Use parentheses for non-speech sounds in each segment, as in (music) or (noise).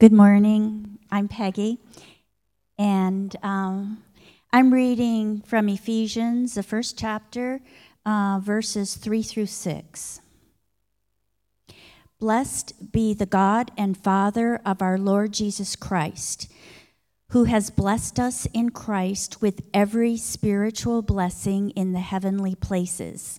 Good morning. I'm Peggy, and um, I'm reading from Ephesians, the first chapter, uh, verses 3 through 6. Blessed be the God and Father of our Lord Jesus Christ, who has blessed us in Christ with every spiritual blessing in the heavenly places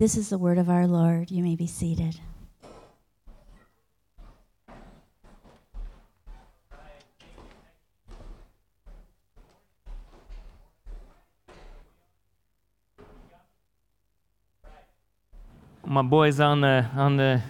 This is the word of our Lord. You may be seated. My boys on the on the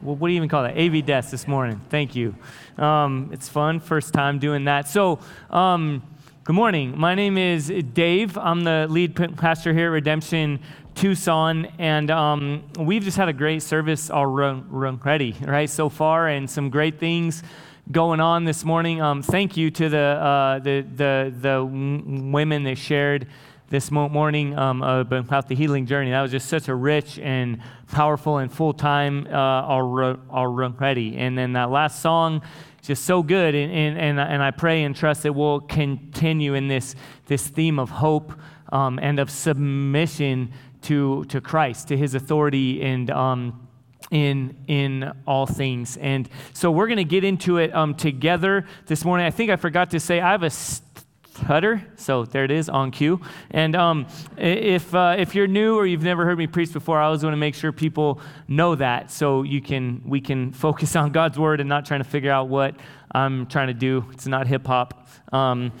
what do you even call that? AV desk this morning. Thank you. Um, it's fun. First time doing that. So. Um, Good morning. My name is Dave. I'm the lead pastor here at Redemption Tucson, and um, we've just had a great service already, right, so far, and some great things going on this morning. Um, thank you to the, uh, the, the, the women that shared this morning um, about the healing journey. That was just such a rich and powerful and full time uh, already. And then that last song just so good. And, and, and, and I pray and trust that we'll continue in this, this theme of hope um, and of submission to, to Christ, to his authority and um, in in all things. And so we're going to get into it um, together this morning. I think I forgot to say I have a stutter, so there it is on cue. And um, if uh, if you're new or you've never heard me preach before, I always want to make sure people know that, so you can we can focus on God's word and not trying to figure out what I'm trying to do. It's not hip hop, um,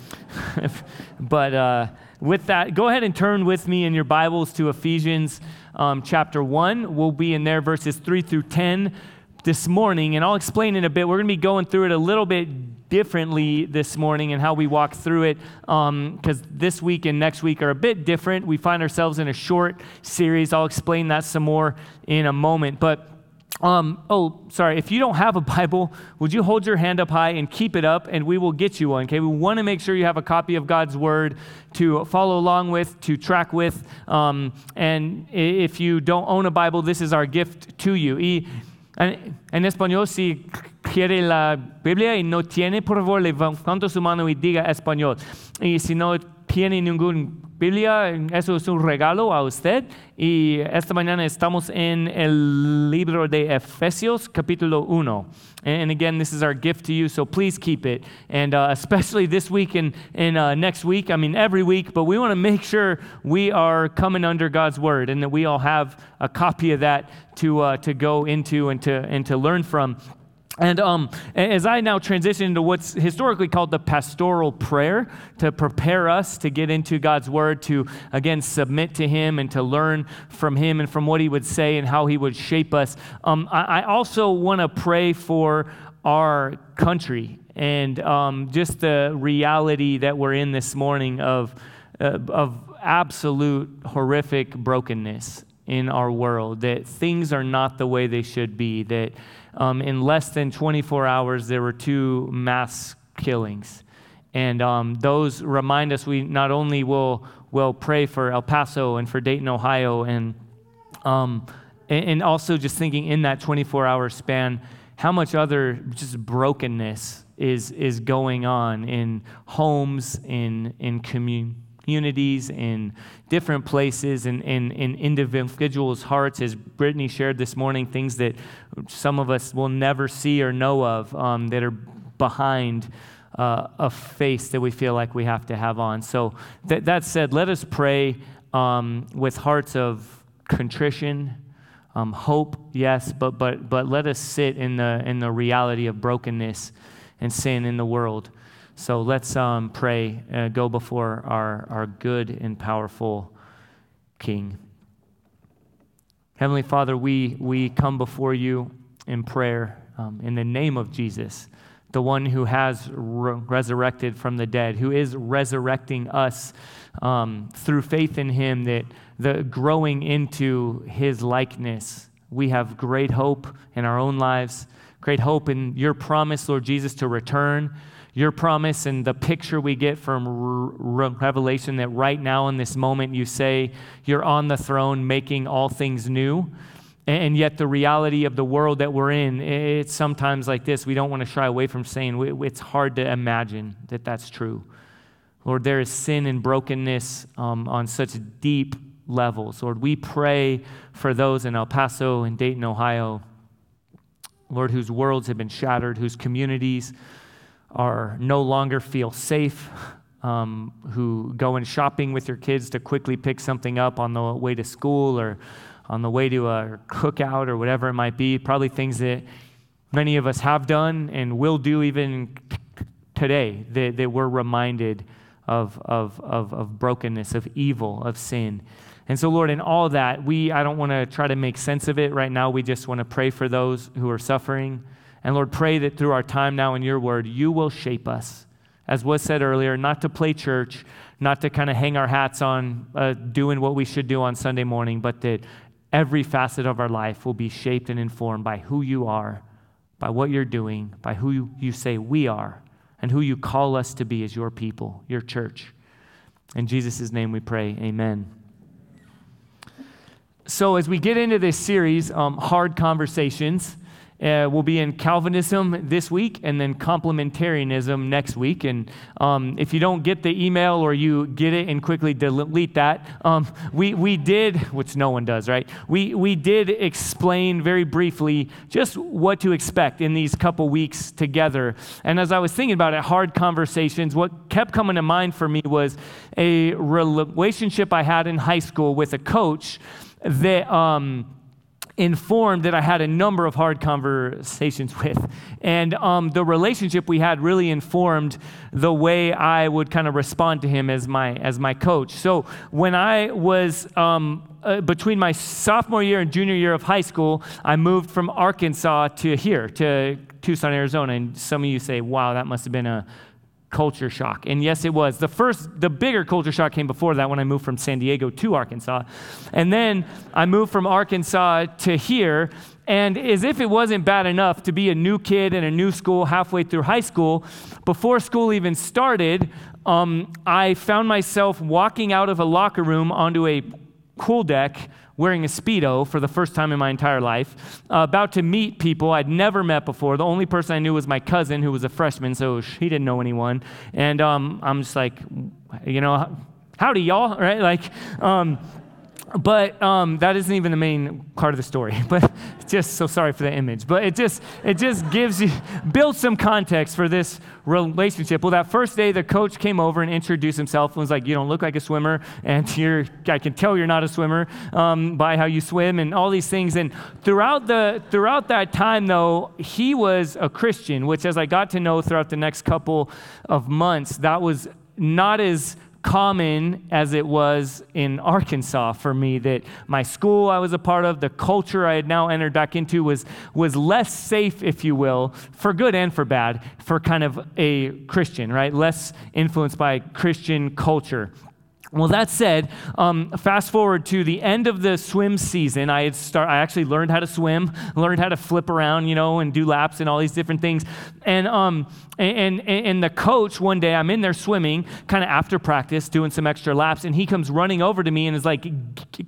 (laughs) but. Uh, with that, go ahead and turn with me in your Bibles to Ephesians um, chapter 1. We'll be in there verses 3 through 10 this morning, and I'll explain in a bit. We're going to be going through it a little bit differently this morning and how we walk through it because um, this week and next week are a bit different. We find ourselves in a short series. I'll explain that some more in a moment. But um, oh, sorry, if you don't have a (laughs) Bible, would you hold your hand up high and keep it up and we will get you one, okay? We want to make sure you have a copy of God's Word to follow along with, to track with. Um, and if you don't own a Bible, this is our gift to you. Y, en, español, si quiere la Biblia y no tiene, por favor, levanta su mano y diga español. Y si no tiene ningún Biblia, eso es un regalo a usted. Y esta mañana estamos en el libro de Efesios, capítulo 1. And again, this is our gift to you, so please keep it. And uh, especially this week and, and uh, next week, I mean, every week, but we want to make sure we are coming under God's word and that we all have a copy of that to, uh, to go into and to, and to learn from. And um, as I now transition into what's historically called the pastoral prayer to prepare us to get into God's word, to again submit to Him and to learn from Him and from what He would say and how He would shape us, um, I, I, also want to pray for our country and um, just the reality that we're in this morning of, uh, of absolute horrific brokenness in our world, that things are not the way they should be, that um, in less than 24 hours, there were two mass killings. And um, those remind us we not only will, will pray for El Paso and for Dayton, Ohio, and, um, and also just thinking in that 24 hour span, how much other just brokenness is, is going on in homes, in, in communities communities, in different places, and in, in, in individuals' hearts, as Brittany shared this morning, things that some of us will never see or know of um, that are behind uh, a face that we feel like we have to have on. So, th- that said, let us pray um, with hearts of contrition. Um, hope, yes, but, but, but let us sit in the, in the reality of brokenness and sin in the world. So let's um, pray, uh, go before our, our good and powerful King. Heavenly Father, we, we come before you in prayer um, in the name of Jesus the one who has re- resurrected from the dead, who is resurrecting us um, through faith in him, that the growing into his likeness. We have great hope in our own lives, great hope in your promise, Lord Jesus, to return. Your promise and the picture we get from Re- Revelation that right now in this moment you say you're on the throne making all things new. And yet, the reality of the world that we're in, it's sometimes like this. We don't want to shy away from saying it's hard to imagine that that's true. Lord, there is sin and brokenness um, on such deep levels. Lord, we pray for those in El Paso and Dayton, Ohio, Lord, whose worlds have been shattered, whose communities are no longer feel safe, um, who go in shopping with your kids to quickly pick something up on the way to school or on the way to a cookout or whatever it might be, probably things that many of us have done and will do even today, that, that we're reminded of, of, of, of brokenness, of evil, of sin. And so, Lord, in all that, we, I don't want to try to make sense of it right now. We just want to pray for those who are suffering. And Lord, pray that through our time now in your word, you will shape us. As was said earlier, not to play church, not to kind of hang our hats on uh, doing what we should do on Sunday morning, but that every facet of our life will be shaped and informed by who you are, by what you're doing, by who you, say we are, and who you call us to be as your people, your church. In Jesus' name we pray, amen. So, as we get into this series, um, Hard Conversations, uh, we'll be in Calvinism this week and then complementarianism next week. And um, if you don't get the email or you get it and quickly delete that, um, we, we did, which no one does, right? We, we did explain very briefly just what to expect in these couple weeks together. And as I was thinking about it, hard conversations, what kept coming to mind for me was a relationship I had in high school with a coach that. Um, informed that I had a number of hard conversations (laughs) with. And um, the relationship we had really informed the way I would kind of respond to him as my, as my coach. So when I was um, uh, between my sophomore year and junior year of high school, I moved from Arkansas to here, to Tucson, Arizona. And some of you say, wow, that must have been a culture shock. And yes, it was. The first, the bigger culture shock came before that when I moved from San Diego to Arkansas. And then I moved from Arkansas to here. And as if it wasn't bad enough to be a new kid in a new school halfway through high school, before school even started, um, I found myself walking out of a locker room onto a pool deck wearing a Speedo for the first time in my entire life, uh, about to meet people I'd never met before. The only person I knew was my cousin, who was a freshman, so he didn't know anyone. And um, I'm just like, you know, howdy, y'all, right? Like, um, but um, that isn't even the main part of the story (laughs) but just so sorry for the image. But it just it just gives you builds some context for this relationship. Well that first day the coach came over and introduced himself and was like you don't look like a swimmer and (laughs) you're i can tell you're not a swimmer um, by how you swim and all these things. And throughout the throughout that time though he was a christian which as i got to know throughout the next couple of months that was not as common as it was in Arkansas for me that my school I was a part of, the culture I had now entered back into was, was less safe, if you will, for good and for bad, for kind of a Christian, right? Less influenced by Christian culture. Well, that said, um, fast forward to the end of the swim season. I had start, I actually learned how to swim, learned how to flip around, you know, and do laps and all these different things. And um, and, and, and the coach one day, I'm in there swimming, kind of after practice, doing some extra laps, and he comes running over to me and is like,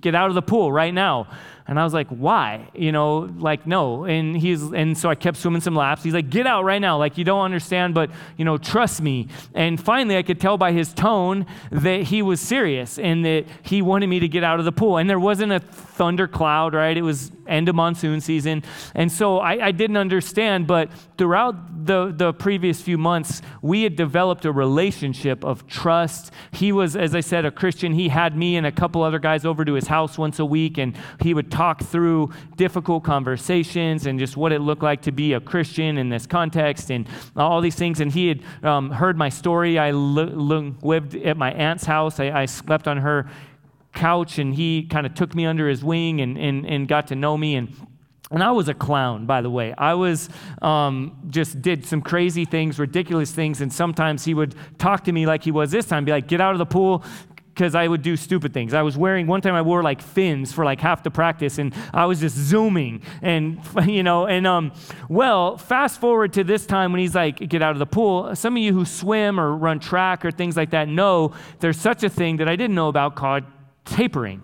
"Get out of the pool right now." And I was like, why? You know, like, no. And he's, and so I kept swimming some laps. He's like, get out right now. Like, you don't understand, but, you know, trust me. And finally, I could tell by his tone that he was serious and that he wanted me to get out of the pool. And there wasn't a thundercloud, right? It was end of monsoon season. And so I, I didn't understand, but throughout the, the previous few months, we had developed a relationship of trust. He was, as I said, a Christian. He had me and a couple other guys over to his house once a week, and he would talk through difficult conversations and just what it looked like to be a Christian in this context and all these things. And he had um, heard my story. I li- lived at my aunt's house, I, I slept on her couch and he kind of took me under his wing and, and, and got to know me. And And I was a clown, by the way. I was um, just did some crazy things, ridiculous things, and sometimes he would talk to me like he was this time, be like, "Get out of the pool, because I would do stupid things. I was wearing, one time I wore like fins for like half the practice and I was just zooming and, (laughs) you know, and, um, well, fast forward to this time when he's like, get out of the pool. Some of you who swim or run track or things like that know there's such a thing that I didn't know about called tapering.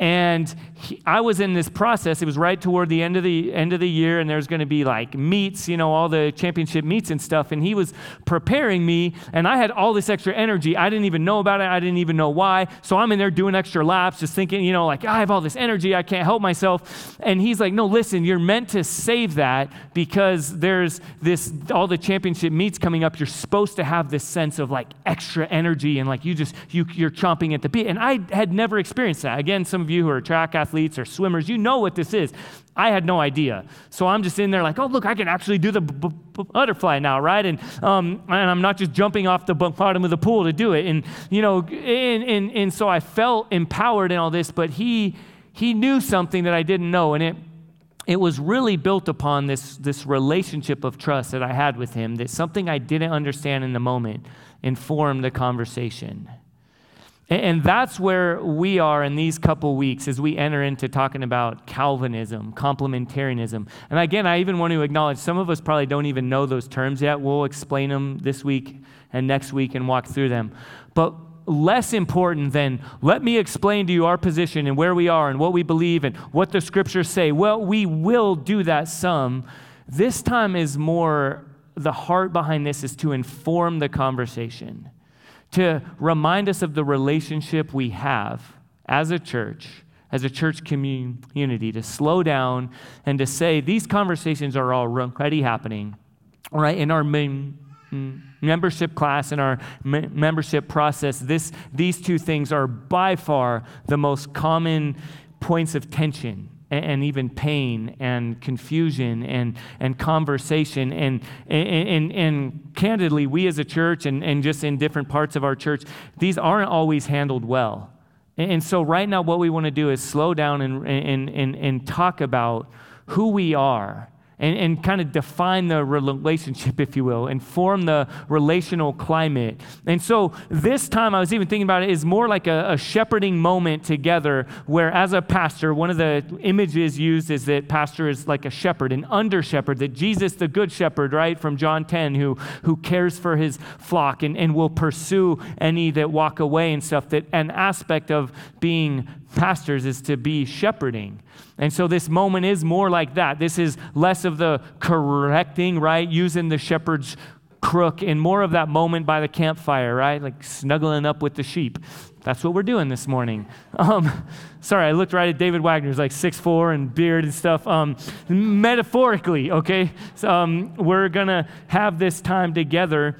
And he, I was in this process. It was right toward the end of the end of the year, and there's going to be like meets, you know, all the championship meets and stuff. And he was preparing me, and I had all this extra energy. I didn't even know about it. I didn't even know why. So I'm in there doing extra laps, just thinking, you know, like I have all this energy. I can't help myself. And he's like, No, listen, you're meant to save that because there's this all the championship meets coming up. You're supposed to have this sense of like extra energy and like you just you you're chomping at the bit. And I had never experienced that. Again, some of you who are track athletes or swimmers, you know what this is. I had no idea. So I'm just in there like, oh, look, I can actually do the b- b- butterfly now, right? And, um, and I'm not just jumping off the bottom of the pool to do it. And, you know, and, and, and so I felt empowered in all this, but he, he knew something that I didn't know. And it, it was really built upon this, this relationship of trust that I had with him, that something I didn't understand in the moment informed the conversation. And that's where we are in these couple weeks as we enter into talking about Calvinism, complementarianism. And again, I even want to acknowledge some of us probably don't even know those terms yet. We'll explain them this week and next week and walk through them. But less important than let me explain to you our position and where we are and what we believe and what the scriptures say. Well, we will do that some. This time is more, the heart behind this is to inform the conversation to remind us of the relationship we have as a church, as a church community, to slow down and to say these conversations are already happening, right? In our main membership class in our membership process this, these two things are by far the most common points of tension and, even pain and confusion and, and conversation. And, and, and, and candidly, we as a church and, and just in different parts of our church, these aren't always handled well. And, so, right now, what we want to do is slow down and, and, and, and talk about who we are and, and kind of define the relationship, if you will, and form the relational climate. And so this time I was even thinking about it is more like a, a shepherding moment together where as a pastor, one of the images used is that pastor is like a shepherd, an under shepherd, that Jesus, the good shepherd, right, from John 10, who, who cares for his flock and, and will pursue any that walk away and stuff, that an aspect of being pastors is to be shepherding. And so this moment is more like that. This is less of the correcting, right? Using the shepherd's crook and more of that moment by the campfire, right? Like snuggling up with the sheep. That's what we're doing this morning. (laughs) Um, sorry, I looked right at David Wagner. He's like six four and beard and stuff. Um, metaphorically, okay? So, um, we're going to have this time together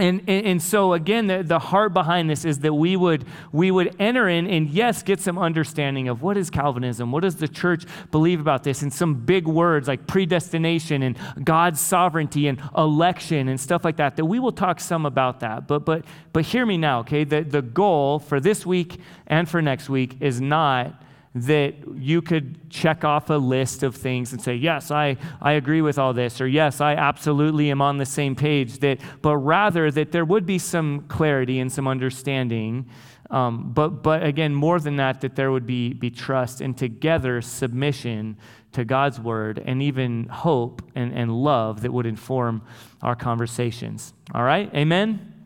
and, and, and, so again the, the heart behind this is that we would we would enter in and yes get some understanding of what is calvinism what does the church believe about this and some big words like predestination and god's sovereignty and election and stuff like that that we will talk some about that. But but but hear me now okay? The, the goal for this week and for next week is not that you could check off a list of things and say, yes, I, I agree with all this, or yes, I absolutely am on the same page, that, but rather that there would be some clarity and some understanding. Um, but, but again, more than that, that there would be, be trust and together submission to God's word and even hope and, and love that would inform our conversations. All right? Amen?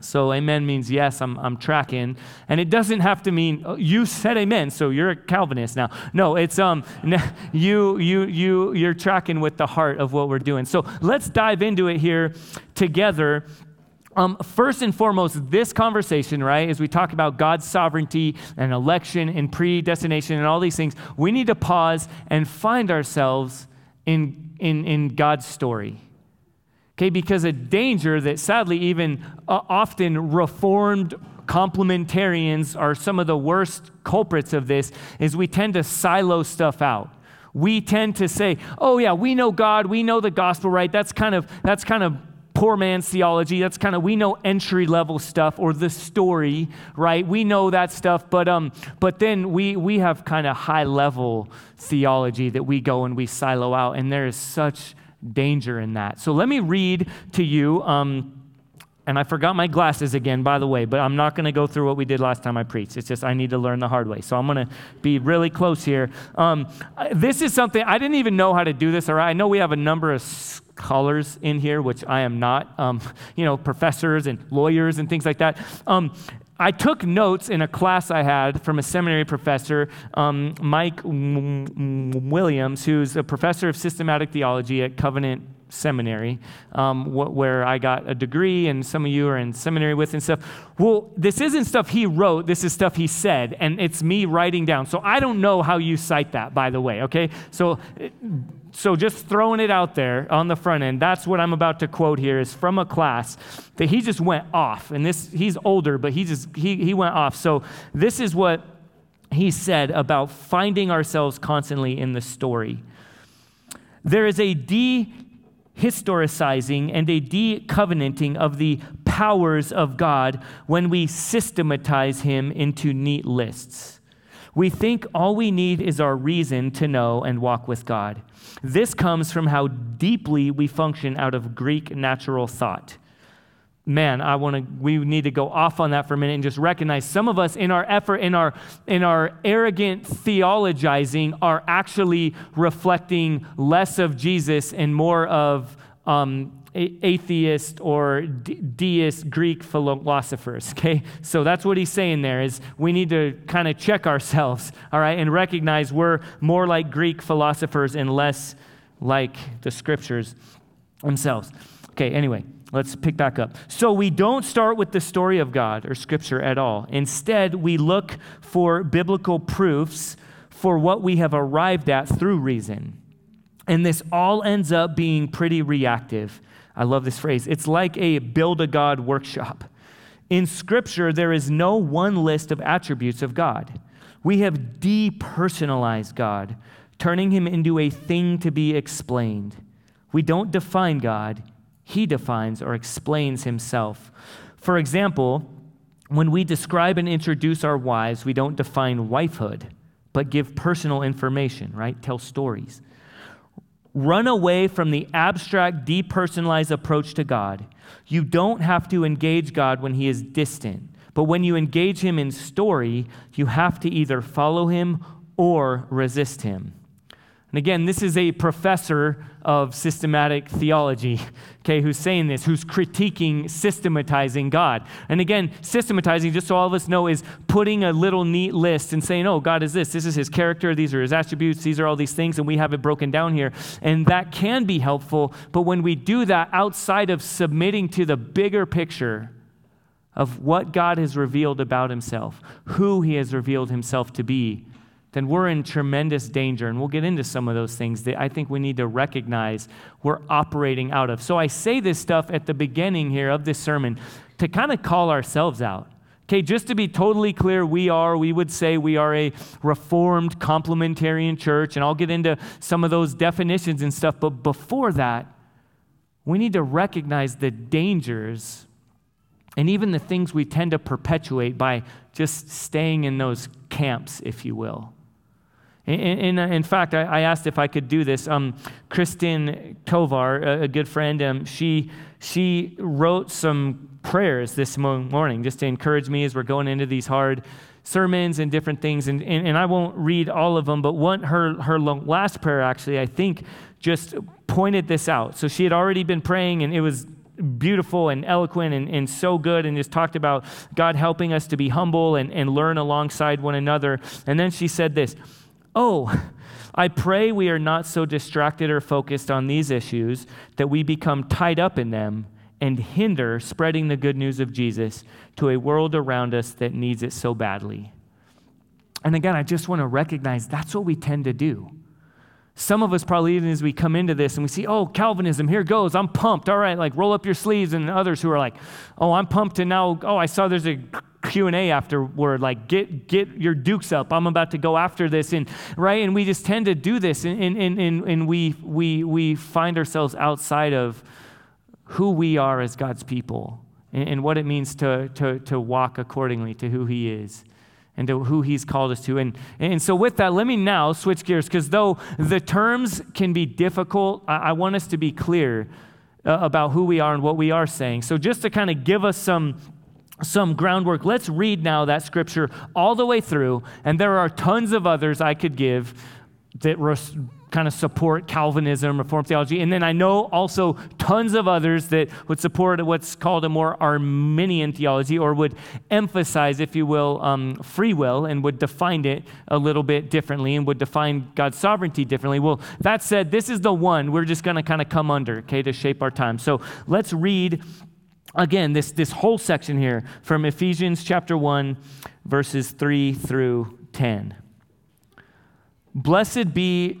So amen means yes, I'm, I'm tracking. And it doesn't have to mean oh, you said amen, so you're a Calvinist now. No, it's um (laughs) you you you you're tracking with the heart of what we're doing. So let's dive into it here together. Um, first and foremost, this conversation, right, as we talk about God's sovereignty and election and predestination and all these things, we need to pause and find ourselves in, in, in God's story Okay, because a danger that sadly even uh, often reformed complementarians are some of the worst culprits of this is we tend to silo stuff out. We tend to say, "Oh yeah, we know God, we know the gospel, right? That's kind of that's kind of poor man's theology. That's kind of we know entry level stuff or the story, right? We know that stuff, but um, but then we we have kind of high level theology that we go and we silo out, and there is such danger in that. So let me read to you. Um, and I forgot my glasses again, by the way, but I'm not going to go through what we did last time I preached. It's just I need to learn the hard way. So I'm going to be really close here. Um, this is something I didn't even know how to do this, all right? I know we have a number of scholars in here, which I am not, um, (laughs) you know, professors and lawyers and things like that. Um, I took notes in a class I had from a seminary professor, um, Mike Williams, who's a professor of systematic theology at Covenant Seminary, um, wh- where I got a degree, and some of you are in seminary with and stuff. Well, this isn't stuff he wrote, this is stuff he said, and it's me writing down. So I don't know how you cite that, by the way, okay? So so just throwing it out there on the front end, that's what I'm about to quote here is from a class that he just went off. And this he's older, but he just he he went off. So this is what he said about finding ourselves constantly in the story. There is a dehistoricizing and a decovenanting of the powers of God when we systematize him into neat lists. We think all we need is our reason to know and walk with God. This comes from how deeply we function out of Greek natural thought. Man, I want to we need to go off on that for a minute and just recognize some of us in our effort in our in our arrogant theologizing are actually reflecting less of Jesus and more of um, atheist or deist Greek philosophers. (laughs) Okay, so that's what he's saying there is we need to kind of check ourselves, (laughs) all right, and recognize we're more like Greek philosophers and less like the scriptures themselves. Okay, anyway, let's pick back up. So we don't start with the story of God or scripture at all. Instead, we look for biblical proofs for what we have arrived at through reason. And this all ends up being pretty reactive. I love this phrase. It's like a build a God workshop. In Scripture, there is no one list of attributes of God. We have depersonalized God, turning him into a thing to be explained. We don't define God, he defines or explains himself. For example, when we describe and introduce our wives, we don't define wifehood, but give personal information, right? Tell stories. Run away from the abstract, depersonalized approach to God. You don't have to engage God when He is distant, but when you engage Him in story, you have to either follow Him or resist Him. And again, this is a professor of systematic theology, okay, who's saying this, who's critiquing systematizing God. And again, systematizing, just so all of us know, is putting a little neat list and saying, oh, God is this. This is his character. These are his attributes. These are all these things. And we have it broken down here. And that can be helpful. But when we do that outside of submitting to the bigger picture, of what God has revealed about himself, who he has revealed himself to be, then we're in tremendous danger. And we'll get into some of those things that I think we need to recognize we're operating out of. So I say this stuff at the beginning here of this sermon to kind of call ourselves out. Okay, just to be totally clear, we are, we would say we are a reformed complementarian church, and I'll get into some of those definitions and stuff. But before that, we need to recognize the dangers and even the things we tend to perpetuate by just staying in those camps, if you will. In, in, in, fact, I, I, asked if I could do this. Um, Kristen Tovar, a, a good friend, um, she, she wrote some prayers this morning just to encourage me as we're going into these hard sermons and different things. And, and, and I won't read all of them, but one, her, her last prayer actually, I think, just pointed this out. So she had already been praying, and it was beautiful and eloquent and, and so good and just talked about God helping us to be humble and, and learn alongside one another. And then she said this Oh, I pray we are not so distracted or focused on these issues that we become tied up in them and hinder spreading the good news of Jesus to a world around us that needs it so badly. And again, I just want to recognize that's what we tend to do. Some of us probably even as we come into this and we see, oh, Calvinism, here goes. I'm pumped. All right, like roll up your sleeves. And others who are like, oh, I'm pumped. And now, oh, I saw there's a Q&A afterward like get get your dukes up i'm about to go after this and right and we just tend to do this and, and, and, and we, we, we find ourselves outside of who we are as God's people and, and what it means to, to, to walk accordingly to who He is and to who he's called us to. And, and so, with that, let me now switch gears because though the terms can be difficult, I, I want us to be clear uh, about who we are and what we are saying. So, just to kind of give us some some groundwork. Let's read now that scripture all the way through, and there are tons of others I could give that res- kind of support Calvinism, Reformed theology, and then I know also tons of others that would support what's called a more Arminian theology, or would emphasize, if you will, um, free will, and would define it a little bit differently, and would define God's sovereignty differently. Well, that said, this is the one we're just going to kind of come under, okay, to shape our time. So let's read again, this, this whole section here from Ephesians chapter 1, verses 3 through 10. Blessed be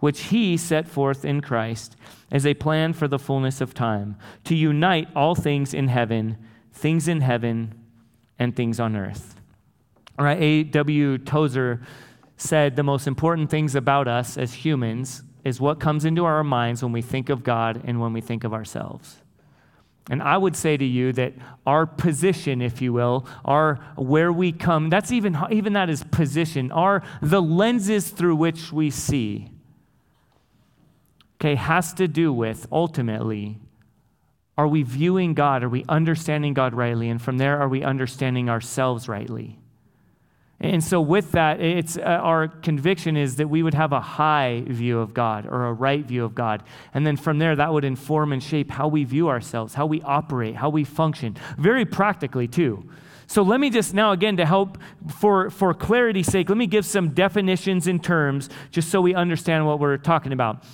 which he set forth in Christ as a plan for the fullness of time, to unite all things in heaven, things in heaven, and things on earth. All right, A.W. Tozer said the most important things about us as humans is what comes into our minds when we think of God and when we think of ourselves. And I would say to you that our position, if you will, our where we come, that's even, even that is position, are the lenses through which we see, okay, has to do with ultimately, are we viewing God? Are we understanding God rightly? And from there, are we understanding ourselves rightly? And so, with that, it's, uh, our conviction is that we would have a high view of God or a right view of God. And then from there, that would inform and shape how we view ourselves, how we operate, how we function, very practically, too. So, let me just now, again, to help for, for clarity's sake, let me give some definitions and terms just so we understand what we're talking about.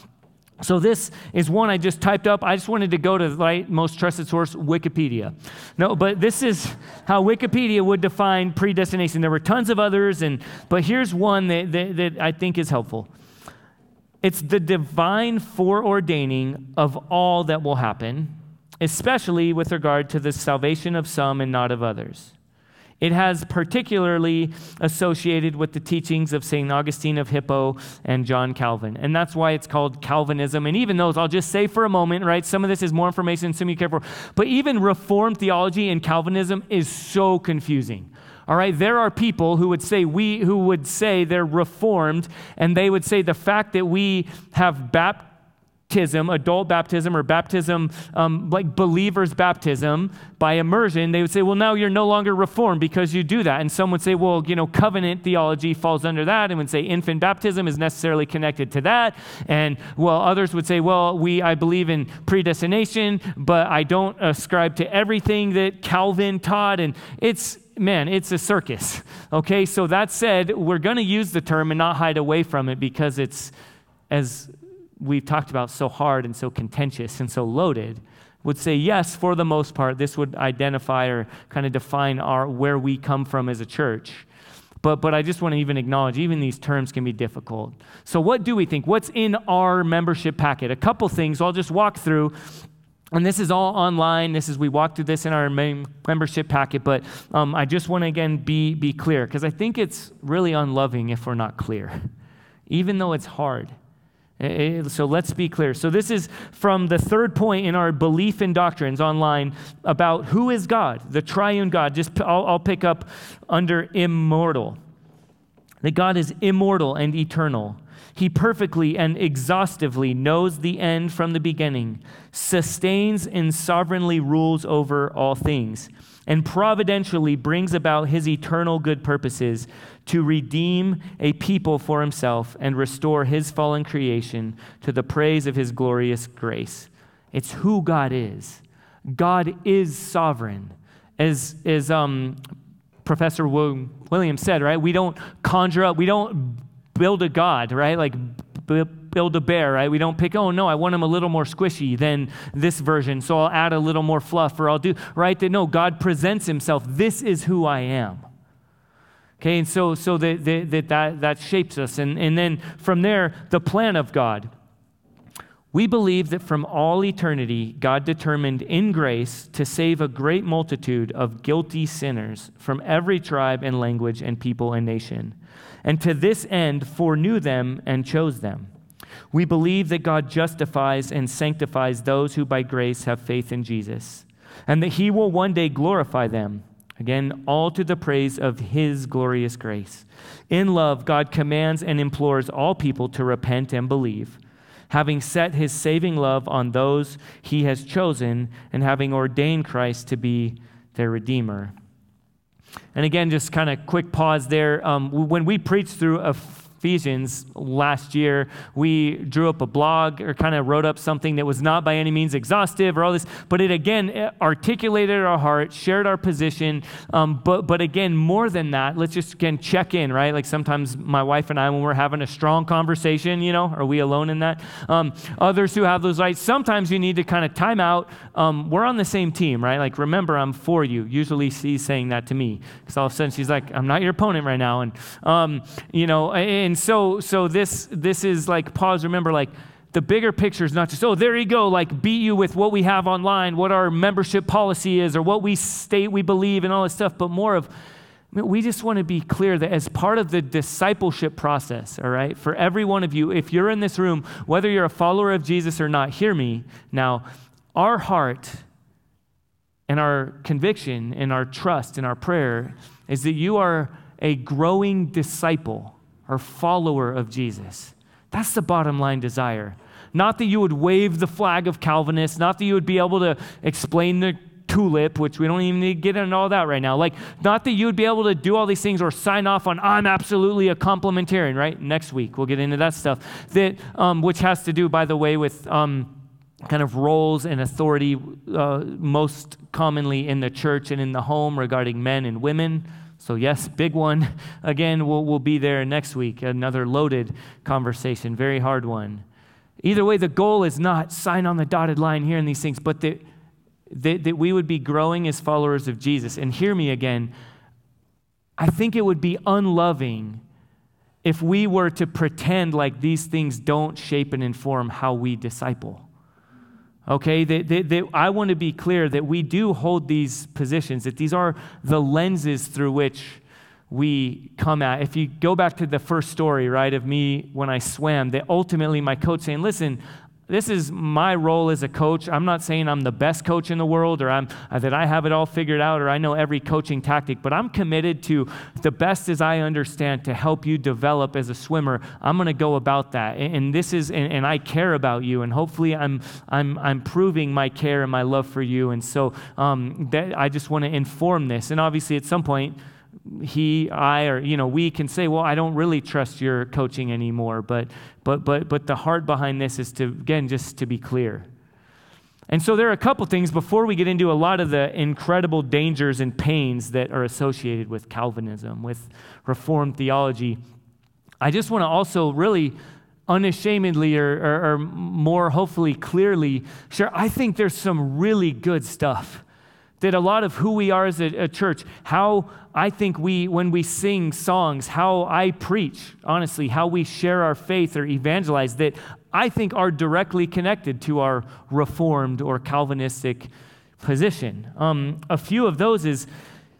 So this is one I just typed up. I just wanted to go to the right, most trusted source, Wikipedia. No, but this is how Wikipedia would define predestination. There were tons of others, and but here's one that, that, that I think is helpful. It's the divine foreordaining of all that will happen, especially with regard to the salvation of some and not of others. It has particularly associated with the teachings of St. Augustine of Hippo and John Calvin. And that's why it's called Calvinism. And even those, I'll just say for a moment, right? Some of this is more information, some you care for. But even Reformed theology and Calvinism is so confusing. All right, there are people who would say we who would say they're reformed, and they would say the fact that we have baptized baptism, adult baptism, or baptism um, like believers' baptism by immersion, they would say, well, now you're no longer reformed because you do that. And some would say, well, you know, covenant theology falls under that, and would say infant baptism is necessarily connected to that. And well, others would say, well, we I believe in predestination, but I don't ascribe to everything that Calvin taught. And it's man, it's a circus. Okay, so that said, we're going to use the term and not hide away from it because it's as we've talked about so hard and so contentious and so loaded would say yes for the most part this would identify or kind of define our where we come from as a church but but i just want to even acknowledge even these terms can be difficult so what do we think what's in our membership packet a couple things i'll just walk through and this is all online. This is we walk through this in our membership packet. But um, I just want to again be be clear because I think it's really unloving if we're not clear, even though it's hard. Eh, eh, so let's be clear. So, this is from the third point in our belief in doctrines online about who is God, the triune God. Just I'll, I'll pick up under immortal. That God is immortal and eternal. He perfectly and exhaustively knows the end from the beginning, sustains and sovereignly rules over all things. And providentially brings about his eternal good purposes to redeem a people for himself and restore his fallen creation to the praise of his glorious grace. It's who God is. God is sovereign. As, as um, Professor Williams said, right? We don't conjure up, we don't build a God, right? Like build a bear, right? We don't pick, oh no, I want him a little more squishy than this version, so I'll add a little more fluff or I'll do, right? No, God presents himself. This is who I am. Okay, and so, so that, that, that, that shapes us. And, and then from there, the plan of God. We believe that from all eternity, God determined in grace to save a great multitude of guilty sinners from every tribe and language and people and nation, and to this end foreknew them and chose them. We believe that God justifies and sanctifies those who by grace have faith in Jesus, and that He will one day glorify them. Again, all to the praise of His glorious grace. In love, God commands and implores all people to repent and believe having set his saving love on those he has chosen, and having ordained Christ to be their Redeemer. And again, just kind of quick pause there. Um, when we preach through a Ephesians last year, we drew up a blog or kind of wrote up something that was not by any means exhaustive or all this, but it again articulated our heart, shared our position. Um, but, but again, more than that, let's just again check in, right? Like sometimes my wife and I, when we're having a strong conversation, you know, are we alone in that? Um, others who have those rights, sometimes you need to kind of time out. Um, we're on the same team, right? Like, remember, I'm for you. Usually she's saying that to me because all of a sudden she's like, I'm not your opponent right now. And, um, you know, and and so so this this is like pause remember like the bigger picture is not just oh there you go like beat you with what we have online what our membership policy is or what we state we believe and all this stuff but more of we just want to be clear that as part of the discipleship process, all right, for every one of you, if you're in this room, whether you're a follower of Jesus or not, hear me now. Our heart and our conviction and our trust and our prayer is that you are a growing disciple or follower of Jesus. That's the bottom line desire. Not that you would wave the flag of Calvinists, not that you would be able to explain the tulip, which we don't even need to get into all that right now. Like, not that you would be able to do all these things or sign off on, I'm absolutely a complementarian, right? Next week, we'll get into that stuff. That, um, which has to do, by the way, with um, kind of roles and authority, uh, most commonly in the church and in the home regarding men and women. So, yes, big one. (laughs) Again, we'll, we'll be there next week. Another loaded conversation, very hard one. Either way, the goal is not sign on the dotted line here in these things, but that, that, that we would be growing as followers of Jesus. And hear me again. I think it would be unloving if we were to pretend like these things don't shape and inform how we disciple. Okay, that, that, that I want to be clear that we do hold these positions, that these are the lenses through which we come at. If you go back to the first story, right, of me when I swam, that ultimately my coach saying, listen, this is my role as a coach. I'm not saying I'm the best coach in the world or I'm, uh, that I have it all figured out or I know every coaching tactic, but I'm committed to the best as I understand to help you develop as a swimmer. I'm going to go about that. And, this is, and, and, I care about you. And hopefully I'm, I'm, I'm proving my care and my love for you. And so um, that, I just want to inform this. And obviously at some point, he, I, or you know, we can say, well, I don't really trust your coaching anymore. But, but, but, but the heart behind this is to, again, just to be clear. And so there are a couple things before we get into a lot of the incredible dangers and pains that are associated with Calvinism, with Reformed theology. I just want to also really unashamedly or, or, or more hopefully clearly share, I think there's some really good stuff that a lot of who we are as a, a, church, how I think we, when we sing songs, how I preach, honestly, how we share our faith or evangelize, that I think are directly connected to our Reformed or Calvinistic position. Um, a few of those is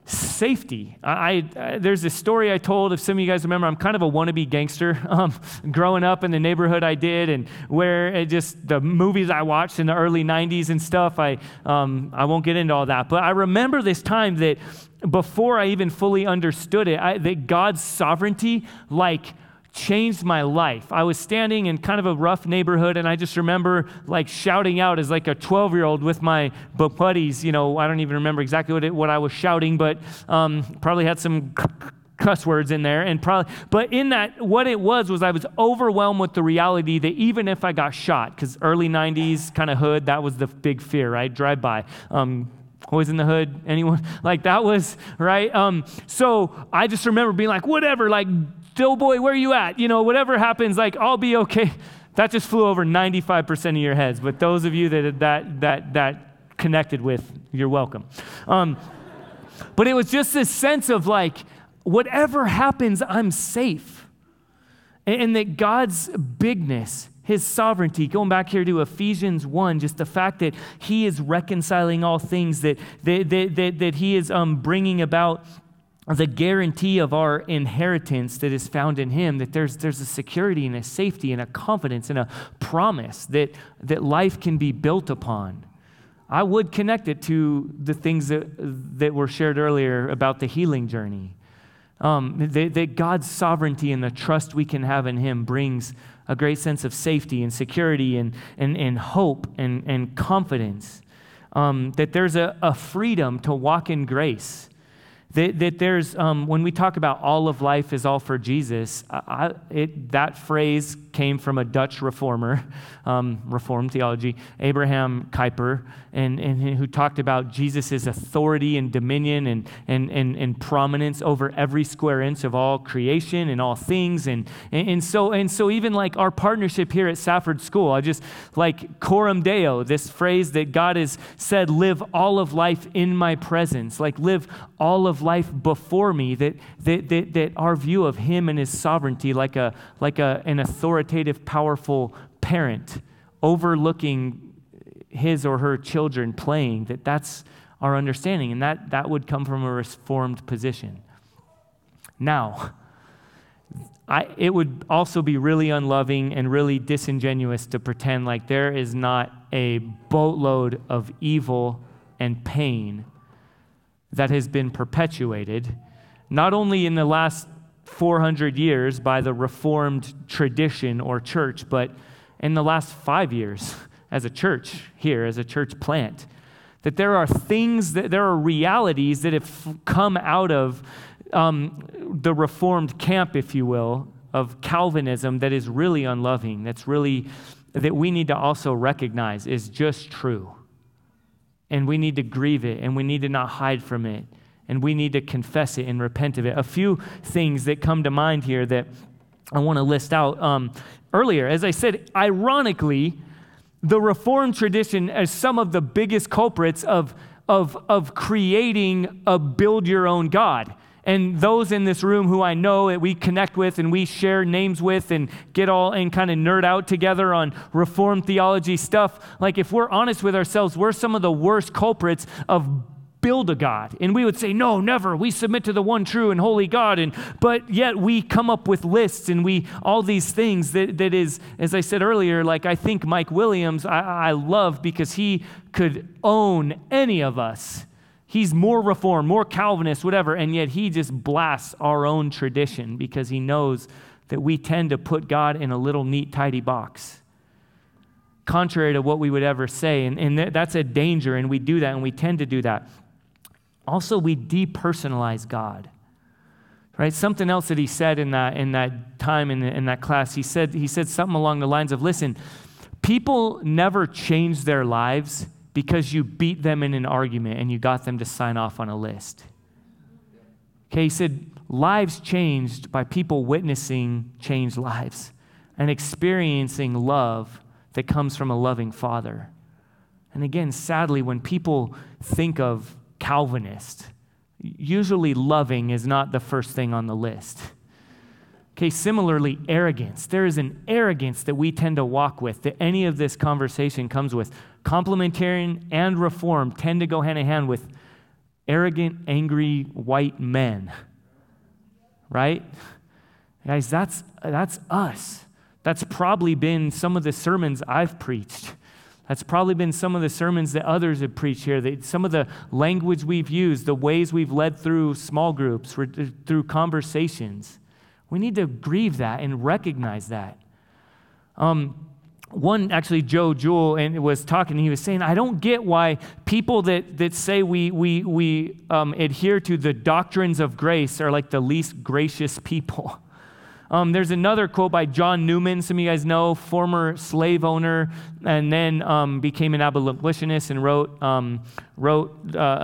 safety. I, I, there's a story I told, if some of you guys remember, I'm kind of a wannabe gangster (laughs) um, growing up in the neighborhood I did, and where it just the movies I watched in the early 90s and stuff. I, um, I won't get into all that, but I remember this time that before I even fully understood it, I, that God's sovereignty, like, changed my life. I was standing in kind of a rough neighborhood, and I just remember like shouting out as like a 12 year old with my buddies. You know, I don't even remember exactly what, it, what I was shouting, but um, probably had some cuss words in there and probably but in that what it was was i was overwhelmed with the reality that even if i got shot because early 90s kind of hood that was the big fear right drive by um, Boys in the Hood, anyone? (laughs) Like that was, right? Um, so I just remember being like, whatever, like, Doughboy, where are you at? You know, whatever happens, like, I'll be okay. (laughs) That just flew over 95% of your heads. But those of you that that, that, that connected with, you're welcome. Um, but it was just this sense of like, whatever happens, I'm safe. And, and that God's bigness, his sovereignty, going back here to Ephesians 1, just the fact that he is reconciling all things, that, that, that, that, that he is um, bringing about the guarantee of our inheritance that is found in him that there's, there's a security and a safety and a confidence and a promise that, that life can be built upon. I would connect it to the things that, that were shared earlier about the healing journey. Um, that, that god's sovereignty and the trust we can have in him brings a great sense of safety and security and, and, and hope and, and confidence. Um, that there's a, a freedom to walk in grace that, that there's, um, when we talk about all of life is all for Jesus, I, it, that phrase came from a Dutch reformer, (laughs) um, Reformed theology, Abraham Kuyper, and, and who talked about Jesus' authority and dominion and, and, and, and prominence over every square inch of all creation and all things. And, and, and, so, and so, even like our partnership here at Safford School, I just like coram deo, this phrase that God has said, live all of life in my presence, like live all of life before me, that, that, that, that our view of Him and His sovereignty, like, a, like a, an authoritative, powerful parent overlooking his or her children playing, that that's our understanding, and that, that would come from a reformed position. Now, I, it would also be really unloving and really disingenuous to pretend like there is not a boatload of evil and pain that has been perpetuated, not only in the last 400 years by the Reformed tradition or church, but in the last five years (laughs) as a church here, as a church plant. That there are things, that there are realities that have come out of um, the Reformed camp, if you will, of Calvinism that is really unloving, that's really, that we need to also recognize is just true and we need to grieve it and we need to not hide from it and we need to confess it and repent of it. A few things that come to mind here that I want to list out. Um, earlier, as I said, ironically, the Reformed tradition as some of the biggest culprits of, of, of creating a build your own God. And those in this room who I know that we connect with and we share names with and get all and kind of nerd out together on Reformed theology stuff, like if we're honest with ourselves, we're some of the worst culprits of build a God. And we would say, no, never. We submit to the one true and holy God. And but yet we come up with lists and we all these things that, that is, as I said earlier, like I think Mike Williams, I, I love because he could own any of us He's more reformed, more Calvinist, whatever, and yet he just blasts our own tradition because he knows that we tend to put God in a little neat, tidy box. Contrary to what we would ever say. And, and that's a danger, and we do that, and we tend to do that. Also, we depersonalize God. Right? Something else that he said in that, in that time in, in that class, he said, he said something along the lines of listen, people never change their lives because you beat them in an argument and you got them to sign off on a list. Okay, he said, lives changed by people witnessing changed lives and experiencing love that comes from a loving father. And again, sadly, when people think of Calvinist, usually loving is not the first thing on the list. Okay, similarly, arrogance. There is an arrogance that we tend to walk with, that any of this conversation comes with. Complementarian and reform tend to go hand in hand with arrogant, angry white men. Right? Guys, that's, that's us. That's probably been some of the sermons I've preached. That's probably been some of the sermons that others have preached here. That some of the language we've used, the ways we've led through small groups, through conversations We need to grieve that and recognize that. Um, one actually joe jewell and was talking he was saying i don't get why people that, that say we, we, we um, adhere to the doctrines of grace are like the least gracious people (laughs) um, there's another quote by john newton some of you guys know former slave owner and then um, became an abolitionist and wrote, um, wrote uh,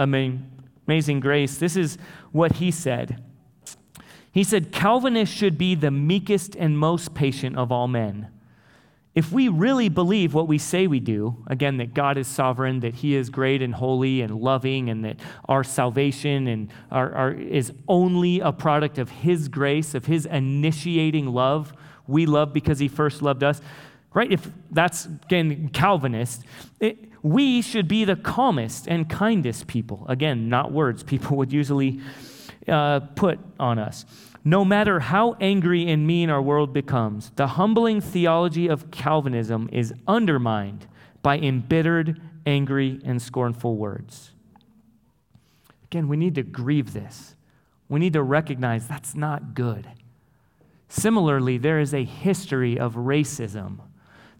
amazing grace. This is what he said. He said calvinists should be the meekest and most patient of all men if we really believe what we say we do, again, that God is sovereign, that He is great and holy and loving, and that our salvation and our, our, is only a product of His grace, of His initiating love, we love because He first loved us, right? If that's, again, Calvinist, it, we should be the calmest and kindest people. Again, not words people would usually uh, put on us. No matter how angry and mean our world becomes, the humbling theology of Calvinism is undermined by embittered, angry, and scornful words. Again, we need to grieve this. We need to recognize that's not good. Similarly, there is a history of racism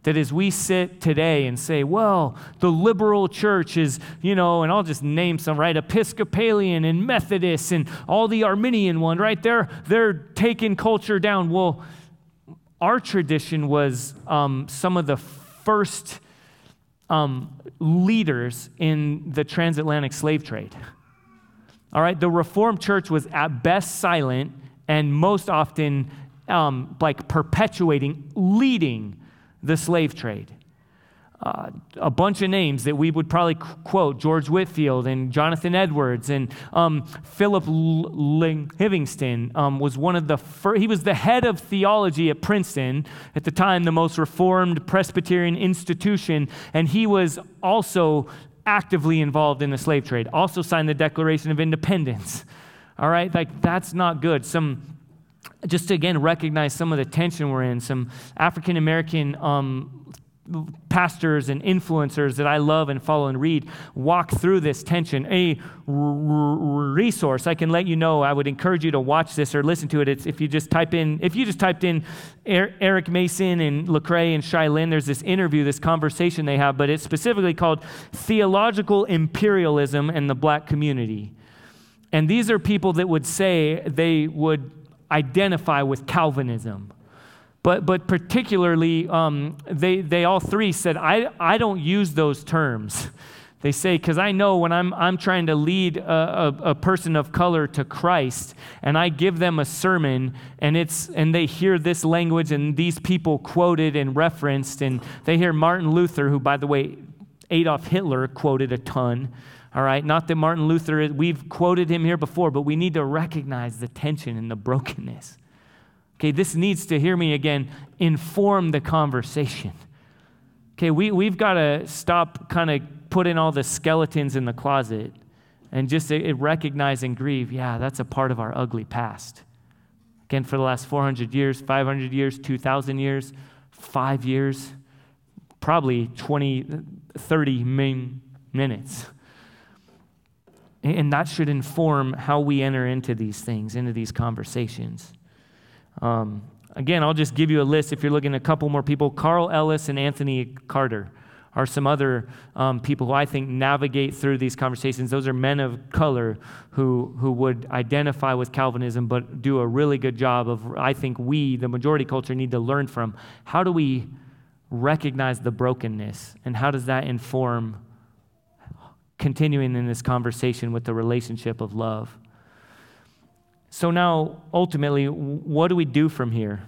that as we sit today and say, well, the liberal church is, you know, and I'll just name some, right? Episcopalian and Methodist and all the Arminian one, right? They're, they're taking culture down. Well, our tradition was um, some of the first um, leaders in the transatlantic slave trade. All right, the Reformed Church was at best silent and most often um, like perpetuating, leading the slave trade. Uh, a bunch of names that we would probably quote George Whitefield and Jonathan Edwards and um, Philip Livingston um, was one of the first, he was the head of theology at Princeton at the time, the most reformed Presbyterian institution, and he was also actively involved in the slave trade, also signed the Declaration of Independence. All right, like that's not good. Some just to again recognize some of the tension we're in, some African American um, pastors and influencers that I love and follow and read walk through this tension. A resource I can let you know. I would encourage you to watch this or listen to it. It's if you just type in if you just typed in Eric Mason and Lecrae and Shai Linne. There's this interview, this conversation they have, but it's specifically called theological imperialism and the black community. And these are people that would say they would identify with Calvinism. But, but particularly, um, they, they all three said, I, I don't use those terms. (laughs) They say, because I know when I'm, I'm trying to lead a, a, a, person of color to Christ and I give them a sermon and, it's, and they hear this language and these people quoted and referenced, and they hear Martin Luther, who, by the way, Adolf Hitler quoted a ton. All right, not that Martin Luther, we've quoted him here before, but we need to recognize the tension and the brokenness. Okay, this needs to hear me again, inform the conversation. Okay, we, we've got to stop kind of putting all the skeletons in the closet and just recognize and grieve, yeah, that's a part of our ugly past. Again, for the last 400 years, 500 years, 2,000 years, five years, probably 20, 30 minutes. And that should inform how we enter into these things, into these conversations. Um, again, I'll just give you a list if you're looking at a couple more people. Carl Ellis and Anthony Carter are some other um, people who I think navigate through these conversations. Those are men of color who, who would identify with Calvinism, but do a really good job of, I think we, the majority culture, need to learn from. How do we recognize the brokenness, and how does that inform continuing in this conversation with the relationship of love. So, now ultimately, what do we do from here?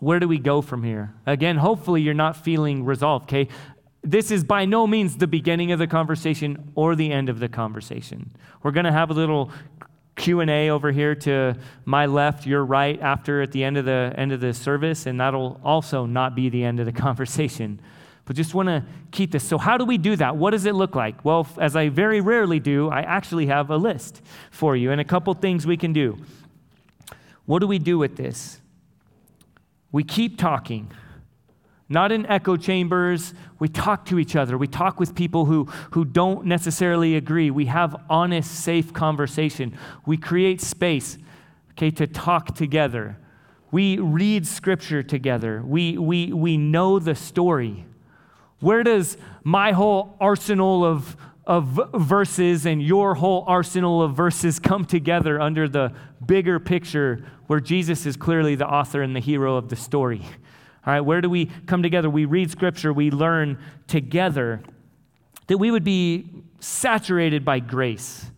Where do we go from here? Again, hopefully, you're not feeling resolved, okay? This is by no means the beginning of the conversation or the end of the conversation. We're going to have a little Q&A over here to my left, your right after at the end of the end of the service and that'll also not be the end of the (laughs) conversation but just want to keep this. So, how do we do that? What does it look like? Well, as I very rarely do, I actually have a list for you and a couple things we can do. What do we do with this? We keep talking. Not in echo chambers. We talk to each other. We talk with people who, who don't necessarily agree. We have honest, safe conversation. We create space. okay, to talk together. We read scripture together. We, we, we know the story. Where does my whole arsenal of, of verses and your whole arsenal of verses (laughs) come together under the bigger picture where Jesus is clearly the author and the hero of the story? All right, where do we come together? We read scripture, we learn together that we would be saturated by grace.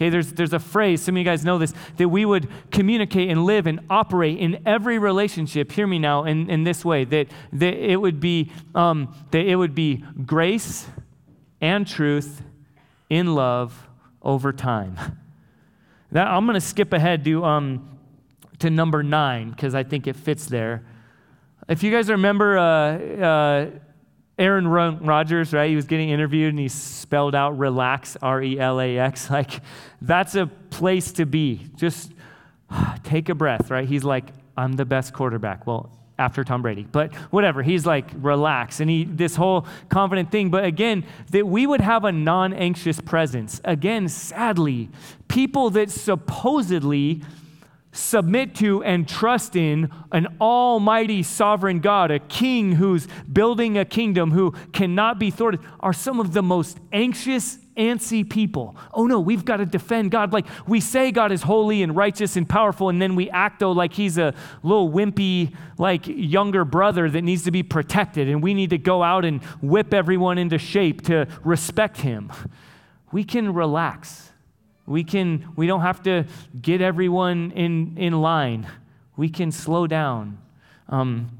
Okay, there's, there's a phrase, some of you guys know this, that we would communicate and live and operate in every relationship, hear me now, in, in this way, that, that, it would be, um, that it would be grace and truth in love over time. (laughs) Now, I'm going to skip ahead to, um, to number nine because I think it fits there. If you guys remember, uh, uh, Aaron Rodgers, right? He was getting interviewed and he spelled out relax, R E L A X. (laughs) Like, that's a place to be. Just (sighs) take a breath, right? He's like, I'm the best quarterback. Well, after Tom Brady, but whatever. He's like, relax. And he, this whole confident thing. But again, that we would have a non anxious presence. Again, sadly, people that supposedly submit to and trust in an almighty sovereign God, a king who's building a kingdom who cannot be thwarted, are some of the most anxious, antsy people. Oh no, we've got to defend God. Like we say God is holy and righteous and powerful, and then we act though like he's a little wimpy, like younger brother that needs to be protected, and we need to go out and whip everyone into shape to respect him. We can relax we can we don't have to get everyone in in line. We can slow down. Um,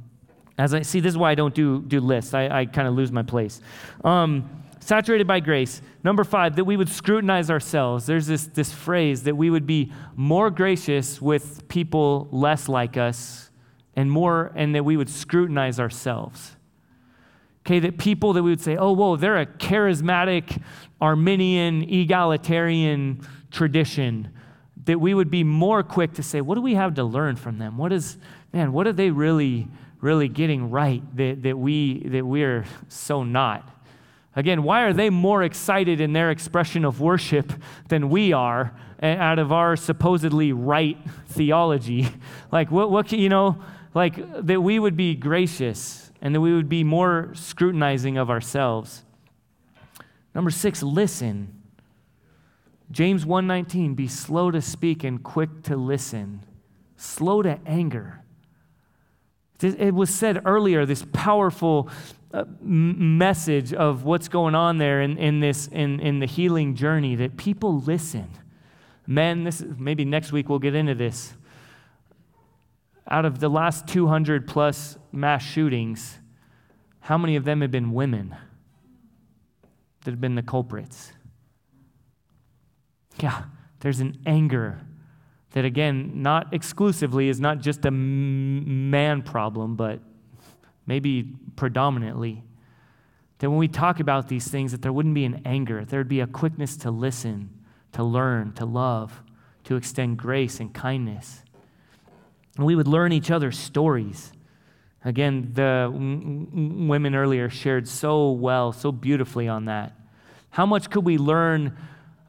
as I see, this is why I don't do do lists. I, I kind of lose my place. Um, saturated by grace. Number five, that we would scrutinize ourselves. There's this, this phrase that we would be more gracious with people less like us and more, and that we would scrutinize ourselves. Okay, that people that we would say, oh, whoa, they're a charismatic, Arminian, egalitarian tradition, that we would be more quick to say, what do we have to learn from them? What is, man, what are they really, really getting right that, that, we, that we're so not? Again, why are they more excited in their expression of worship than we are out of our supposedly right theology? (laughs) Like, what, what can, you know, like that we would be gracious and that we would be more scrutinizing of ourselves. Number six, listen. James 1:19 be slow to speak and quick to listen. Slow to anger. It was said earlier this powerful uh, message of what's going on there in, in this in, in the healing journey that people listen. Men this maybe next week we'll get into this. Out of the last 200 plus mass shootings how many of them have been women that have been the culprits yeah, there's an anger that, again, not exclusively is not just a man problem, but maybe predominantly. That when we talk about these things, that there wouldn't be an anger, there would be a quickness to listen, to learn, to love, to extend grace and kindness. And we would learn each other's stories. Again, the women earlier shared so well, so beautifully on that. How much could we learn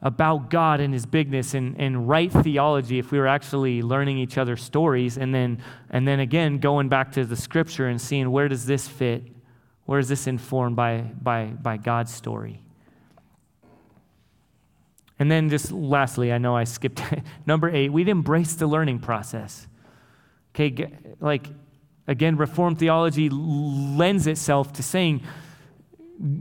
about God and his bigness and, and right theology if we were actually learning each other's stories and then and then again going back to the scripture and seeing where does this fit where is this informed by by by God's story. And then just lastly I know I skipped (laughs) number 8 we'd embrace the learning process. Okay like again reformed theology lends itself to saying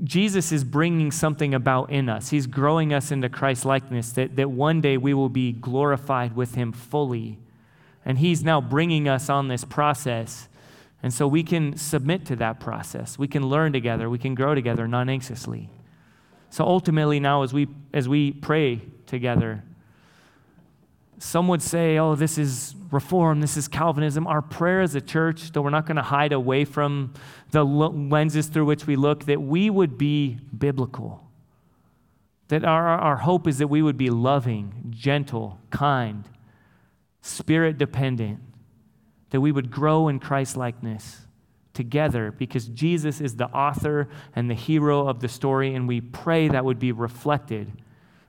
Jesus is bringing something about in us. He's growing us into Christ likeness, that, that one day we will be glorified with Him fully. And He's now bringing us on this process. And so we can submit to that process. We can learn together. We can grow together non anxiously. So ultimately, now as we, as we pray together, some would say, oh, this is reform, this is Calvinism. Our prayer as a church, though we're not going to hide away from the lenses through which we look, that we would be biblical. That our, our hope is that we would be loving, gentle, kind, spirit dependent, that we would grow in Christ likeness together because Jesus is the author and the hero of the story, and we pray that would be reflected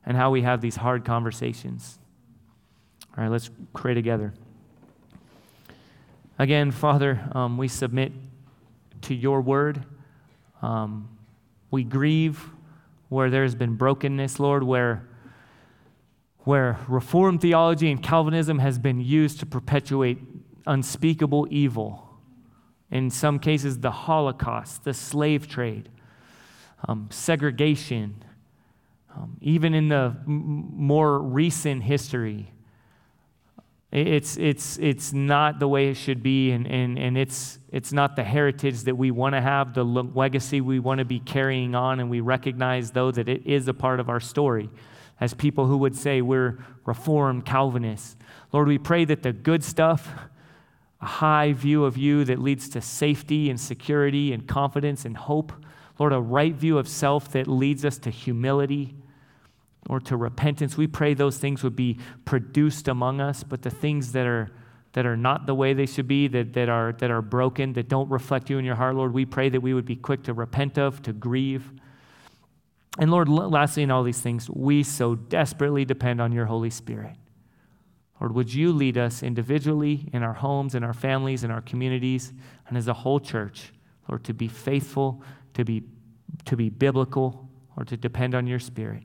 in how we have these hard conversations. All right, let's pray together. Again, Father, um, we submit to your word. Um, we grieve where there's been brokenness, Lord, where, where Reformed theology and Calvinism has been used to perpetuate unspeakable evil. In some cases, the Holocaust, the slave trade, um, segregation, um, even in the m- more recent history, it's, it's, it's not the way it should be, and, and, and it's, it's not the heritage that we want to have, the legacy we want to be carrying on, and we recognize, though, that it is a part of our story as people who would say we're Reformed Calvinists. Lord, we pray that the good stuff, a high view of you that leads to safety and security and confidence and hope, Lord, a right view of self that leads us to humility or to repentance. We pray those things would be produced among us, but the things that are that are not the way they should be, that, that, are, that are broken, that don't reflect you in your heart, Lord, we pray that we would be quick to repent of, to grieve. And Lord, lastly, in all these things, we so desperately depend on your Holy Spirit. Lord, would you lead us individually in our homes, in our families, in our communities, and as a whole church, Lord, to be faithful, to be, to be biblical, or to depend on your Spirit.